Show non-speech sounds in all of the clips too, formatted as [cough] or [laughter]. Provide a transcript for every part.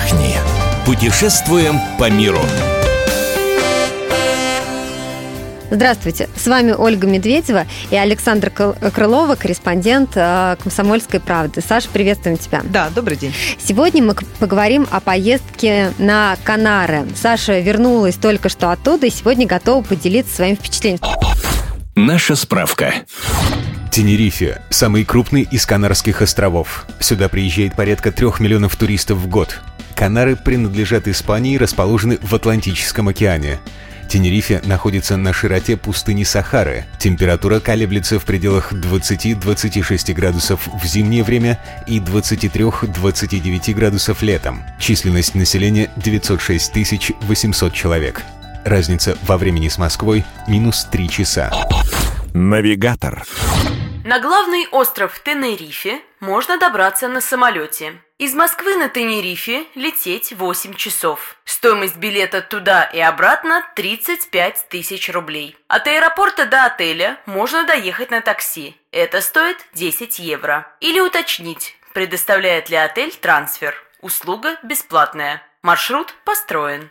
отдохни. Путешествуем по миру. Здравствуйте, с вами Ольга Медведева и Александр Крылова, корреспондент э, «Комсомольской правды». Саша, приветствуем тебя. Да, добрый день. Сегодня мы поговорим о поездке на Канары. Саша вернулась только что оттуда и сегодня готова поделиться своим впечатлением. Наша справка. Тенерифе – самый крупный из Канарских островов. Сюда приезжает порядка трех миллионов туристов в год. Канары принадлежат Испании и расположены в Атлантическом океане. Тенерифе находится на широте пустыни Сахары. Температура колеблется в пределах 20-26 градусов в зимнее время и 23-29 градусов летом. Численность населения 906 800 человек. Разница во времени с Москвой – минус 3 часа. Навигатор. На главный остров Тенерифе можно добраться на самолете. Из Москвы на Тенерифе лететь 8 часов. Стоимость билета туда и обратно 35 тысяч рублей. От аэропорта до отеля можно доехать на такси. Это стоит 10 евро. Или уточнить, предоставляет ли отель трансфер. Услуга бесплатная. Маршрут построен.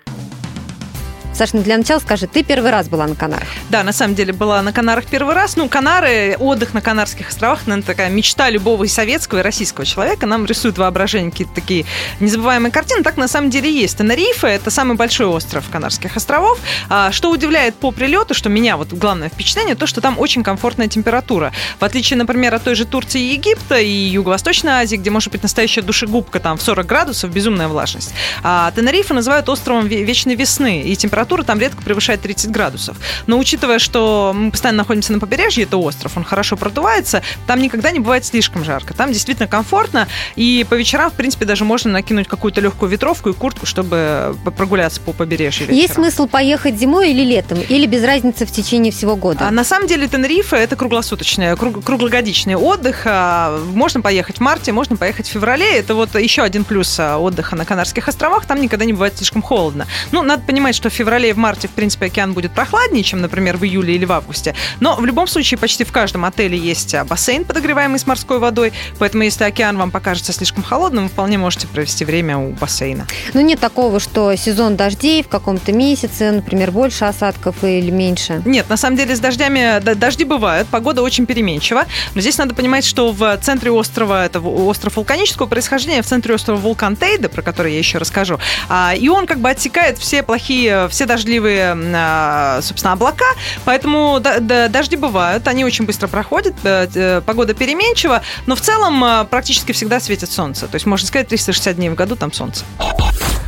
Саша, ну для начала скажи, ты первый раз была на Канарах? Да, на самом деле была на Канарах первый раз. Ну, Канары, отдых на Канарских островах, наверное, такая мечта любого и советского, и российского человека. Нам рисуют воображение какие-то такие незабываемые картины. Так на самом деле есть. Тенерифе – это самый большой остров Канарских островов. А, что удивляет по прилету, что меня вот главное впечатление, то, что там очень комфортная температура. В отличие, например, от той же Турции и Египта и Юго-Восточной Азии, где может быть настоящая душегубка там в 40 градусов, безумная влажность. А Тенерифе называют островом вечной весны, и температура температура там редко превышает 30 градусов. Но учитывая, что мы постоянно находимся на побережье, это остров, он хорошо продувается, там никогда не бывает слишком жарко. Там действительно комфортно, и по вечерам, в принципе, даже можно накинуть какую-то легкую ветровку и куртку, чтобы прогуляться по побережью. Вечером. Есть смысл поехать зимой или летом, или без разницы в течение всего года? А на самом деле Тенерифе – это круглосуточный, круг, круглогодичный отдых. А, можно поехать в марте, можно поехать в феврале. Это вот еще один плюс а, отдыха на Канарских островах. Там никогда не бывает слишком холодно. Ну, надо понимать, что в феврале феврале и в марте, в принципе, океан будет прохладнее, чем, например, в июле или в августе. Но в любом случае почти в каждом отеле есть а, бассейн, подогреваемый с морской водой. Поэтому, если океан вам покажется слишком холодным, вы вполне можете провести время у бассейна. Ну, нет такого, что сезон дождей в каком-то месяце, например, больше осадков или меньше? Нет, на самом деле с дождями дожди бывают, погода очень переменчива. Но здесь надо понимать, что в центре острова, это остров вулканического происхождения, в центре острова вулкан Тейда, про который я еще расскажу, а, и он как бы отсекает все плохие, все дождливые, а, собственно, облака, поэтому дожди бывают, они очень быстро проходят, э, погода переменчива, но в целом а, практически всегда светит солнце. То есть, можно сказать, 360 дней в году там солнце.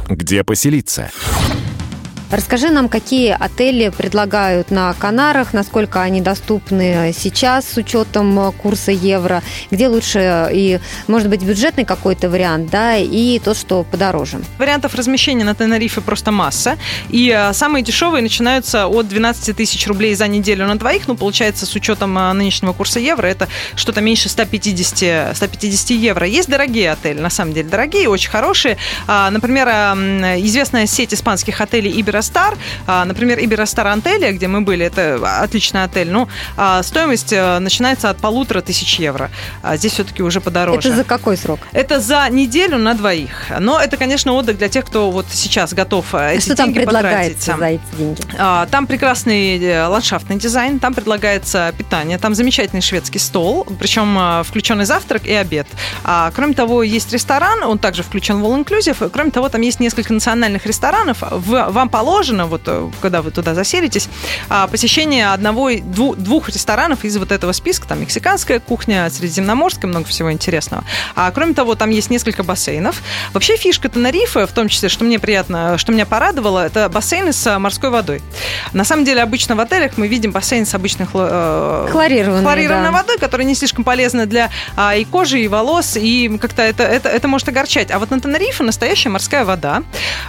Где поселиться? Расскажи нам, какие отели предлагают на Канарах, насколько они доступны сейчас с учетом курса евро, где лучше и, может быть, бюджетный какой-то вариант, да, и то, что подороже. Вариантов размещения на Тенерифе просто масса. И а, самые дешевые начинаются от 12 тысяч рублей за неделю на двоих. Ну, получается, с учетом а, нынешнего курса евро, это что-то меньше 150, 150 евро. Есть дорогие отели, на самом деле дорогие, очень хорошие. А, например, известная сеть испанских отелей Ибера Иберостар. А, например, Иберостар Антелия, где мы были, это отличный отель, ну, а, стоимость э, начинается от полутора тысяч евро. А здесь все-таки уже подороже. Это за какой срок? Это за неделю на двоих. Но это, конечно, отдых для тех, кто вот сейчас готов э, эти Что деньги там предлагается за эти деньги? Там прекрасный э, ландшафтный дизайн, там предлагается питание, там замечательный шведский стол, причем включенный завтрак и обед. Кроме того, есть ресторан, он также включен в All Inclusive. Кроме того, там есть несколько национальных ресторанов. Вам положено положено, вот э, когда вы туда заселитесь, а, посещение одного, двух ресторанов из вот этого списка. Там мексиканская кухня, средиземноморская, много всего интересного. А кроме того, там есть несколько бассейнов. Вообще фишка Тенерифе, в том числе, что мне приятно, что меня порадовало, это бассейны с морской водой. На самом деле, обычно в отелях мы видим бассейн с обычной хло... хлорированной, хлорированной да. водой, которая не слишком полезна для а, и кожи, и волос, и как-то это, это, это может огорчать. А вот на Тенерифе настоящая морская вода.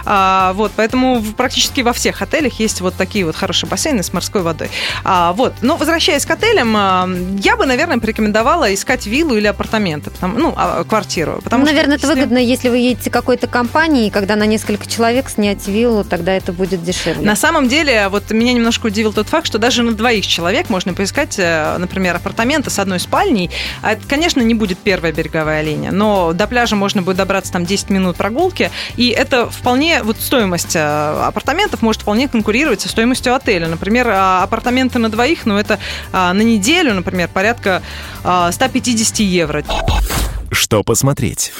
А, вот, поэтому практически практически во всех отелях есть вот такие вот хорошие бассейны с морской водой. А, вот. Но возвращаясь к отелям, а, я бы, наверное, порекомендовала искать виллу или апартаменты, потому, ну, а, квартиру. Потому ну, наверное, что, это выгодно, если вы едете какой-то компании, когда на несколько человек снять виллу, тогда это будет дешевле. На самом деле, вот меня немножко удивил тот факт, что даже на двоих человек можно поискать, э, например, апартаменты с одной спальней. А это, конечно, не будет первая береговая линия, но до пляжа можно будет добраться там 10 минут прогулки, и это вполне, вот стоимость э, апартаментов может вполне конкурировать со стоимостью отеля. Например, а, апартаменты на двоих, ну это а, на неделю, например, порядка 150 а, евро. Что посмотреть?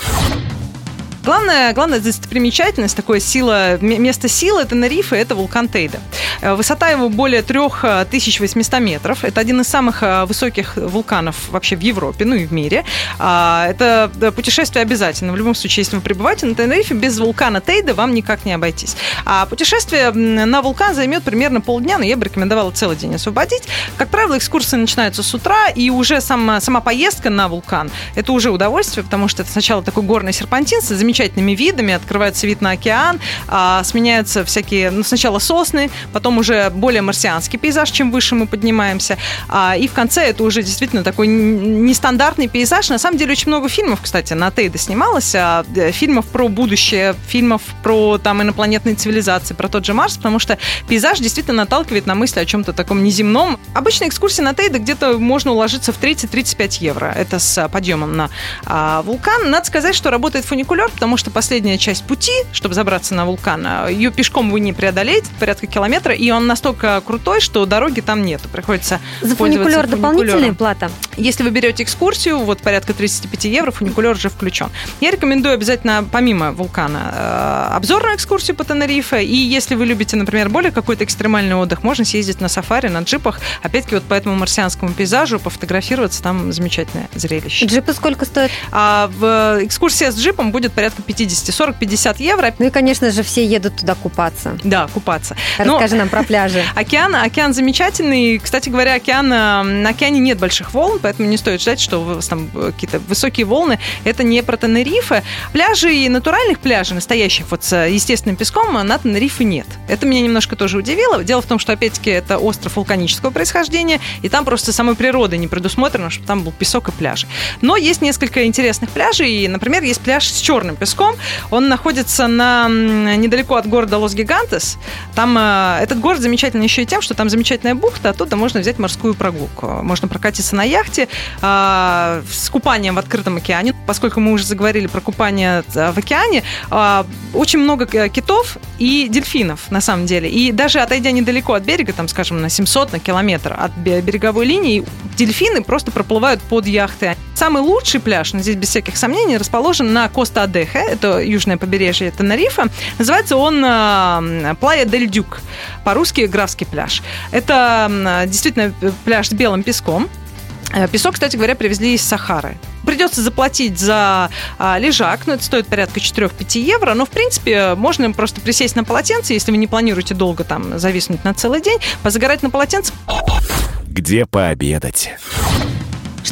Главная, главная достопримечательность, такое сила, место силы Тенерифе – это вулкан Тейда. Э, высота его более 3800 метров. Это один из самых э, высоких вулканов вообще в Европе, ну и в мире. А, это путешествие обязательно. В любом случае, если вы пребываете на Тенерифе, без вулкана Тейда вам никак не обойтись. А путешествие на вулкан займет примерно полдня, но я бы рекомендовала целый день освободить. Как правило, экскурсии начинаются с утра, и уже сама, сама поездка на вулкан – это уже удовольствие, потому что это сначала такой горный серпантин с замечательными видами, открывается вид на океан, а, сменяются всякие, ну, сначала сосны, потом уже более марсианский пейзаж, чем выше мы поднимаемся, а, и в конце это уже действительно такой нестандартный пейзаж. На самом деле очень много фильмов, кстати, на Тейда снималось, а, э, фильмов про будущее, фильмов про там инопланетные цивилизации, про тот же Марс, потому что пейзаж действительно наталкивает на мысли о чем-то таком неземном. Обычная экскурсия на Тейда где-то можно уложиться в 30-35 евро. Это с подъемом на а, вулкан. Надо сказать, что работает фуникулер, потому что последняя часть пути, чтобы забраться на вулкан, а, ее пешком вы не преодолеете, порядка километра, и он настолько крутой, что дороги там нету. Приходится За фуникулер дополнительная плата? Если вы берете экскурсию, вот порядка 35 евро, фуникулер уже включен. Я рекомендую обязательно, помимо вулкана, э, обзорную экскурсию по Тенерифе, и если вы любите, например, более какой-то экстремальный отдых, можно съездить на сафари, на джипах, опять-таки вот по этому марсианскому пейзажу, пофотографироваться, там замечательное зрелище. Джипы сколько стоят? А, в, экскурсия с джипом будет порядка 50, 40-50 евро. Ну и, конечно же, все едут туда купаться. Да, купаться. Расскажи Но нам про пляжи. [laughs] Океан, океан замечательный. Кстати говоря, океан, э, на океане нет больших волн, поэтому не стоит ждать, что там какие-то высокие волны. Это не про Тенерифе. Пляжи и натуральных пляжей, настоящих вот с естественным песком, на Тенерифе нет. Это меня немножко тоже удивило. Дело в том, что, опять-таки, это остров вулканического происхождения, и там просто самой природой не предусмотрено, чтобы там был песок и пляжи. Но есть несколько интересных пляжей, и, например, есть пляж с черным песком, он находится на, недалеко от города Лос-Гигантес. Там э, этот город замечательный еще и тем, что там замечательная бухта, оттуда можно взять морскую прогулку. Можно прокатиться на яхте э, с купанием в открытом океане. Поскольку мы уже заговорили про купание э, в океане, э, очень много э, китов и дельфинов на самом деле. И даже отойдя недалеко от берега, там, скажем, на 700 на километр от береговой линии, дельфины просто проплывают под яхты. Самый лучший пляж, здесь без всяких сомнений, расположен на Коста-Адехе, это южное побережье Тенерифа. Называется он э, Плая Дель Дюк, по-русски Графский пляж. Это действительно пляж с белым песком. Э, песок, кстати говоря, привезли из Сахары. Придется заплатить за а, лежак, но это стоит порядка 4-5 евро, но, в принципе, можно просто присесть на полотенце, если вы не планируете долго там зависнуть на целый день, позагорать на полотенце. Где пообедать?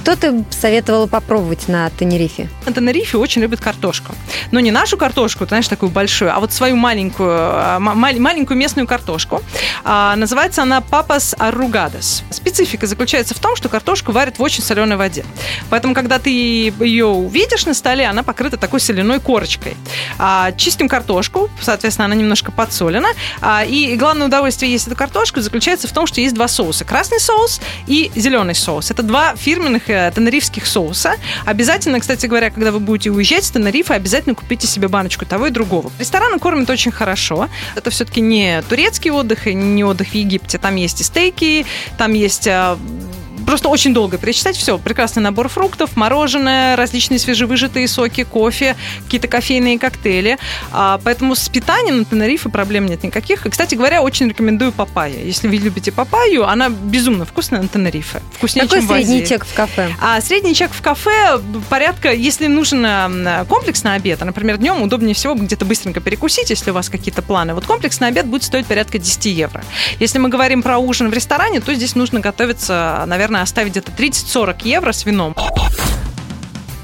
Что ты советовала попробовать на Тенерифе? На Тенерифе очень любят картошку. Но не нашу картошку, ты знаешь, такую большую, а вот свою маленькую, а, маленькую местную картошку. А, называется она папас арругадес. Специфика заключается в том, что картошку варят в очень соленой воде. Поэтому, когда ты ее увидишь на столе, она покрыта такой соляной корочкой. А, чистим картошку, соответственно, она немножко подсолена. А, и главное удовольствие есть эту картошку заключается в том, что есть два соуса. Красный соус и зеленый соус. Это два фирменных тенерифских соуса. Обязательно, кстати говоря, когда вы будете уезжать с Тенерифа, обязательно купите себе баночку того и другого. Рестораны кормят очень хорошо. Это все-таки не турецкий отдых и не отдых в Египте. Там есть и стейки, там есть э, просто очень долго перечитать. Все, прекрасный набор фруктов, мороженое, различные свежевыжатые соки, кофе, какие-то кофейные коктейли. А, поэтому с питанием на Тенерифе проблем нет никаких. И, кстати говоря, очень рекомендую папайя. Если вы любите папайю, она безумно вкусная на Тенерифе. Вкуснее, Какой чем средний в чек в кафе? А средний чек в кафе порядка, если нужен комплексный обед, а, например, днем удобнее всего где-то быстренько перекусить, если у вас какие-то планы. Вот комплексный обед будет стоить порядка 10 евро. Если мы говорим про ужин в ресторане, то здесь нужно готовиться, наверное, оставить где-то 30-40 евро с вином.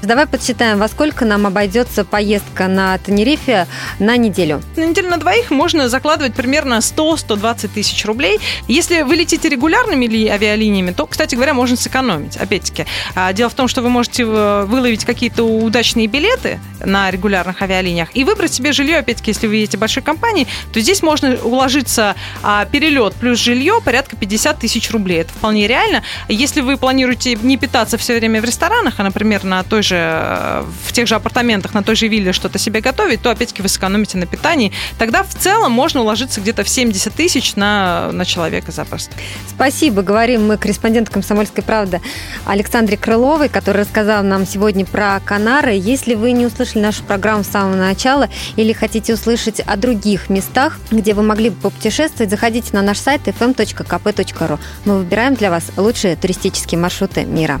Давай подсчитаем, во сколько нам обойдется поездка на Тенерифе на неделю. На неделю на двоих можно закладывать примерно 100-120 тысяч рублей. Если вы летите регулярными ли авиалиниями, то, кстати говоря, можно сэкономить. Опять-таки, а, дело в том, что вы можете э, выловить какие-то удачные билеты на регулярных авиалиниях и выбрать себе жилье, опять-таки, если вы едете большой компанией, то здесь можно уложиться а, перелет плюс жилье порядка 50 тысяч рублей. Это вполне реально. Если вы планируете не питаться все время в ресторанах, а, например, на той же, э, в тех же апартаментах, на той же вилле что-то себе готовить, то опять-таки вы сэкономите на питании. Тогда в целом можно уложиться где-то в 70 тысяч на, на человека запросто. Спасибо. Говорим мы корреспондент «Комсомольской правды» Александре Крыловой, который рассказал нам сегодня про Канары. Если вы не услышали нашу программу с самого начала или хотите услышать о других местах, где вы могли бы попутешествовать, заходите на наш сайт fm.kp.ru. Мы выбираем для вас лучшие туристические маршруты мира.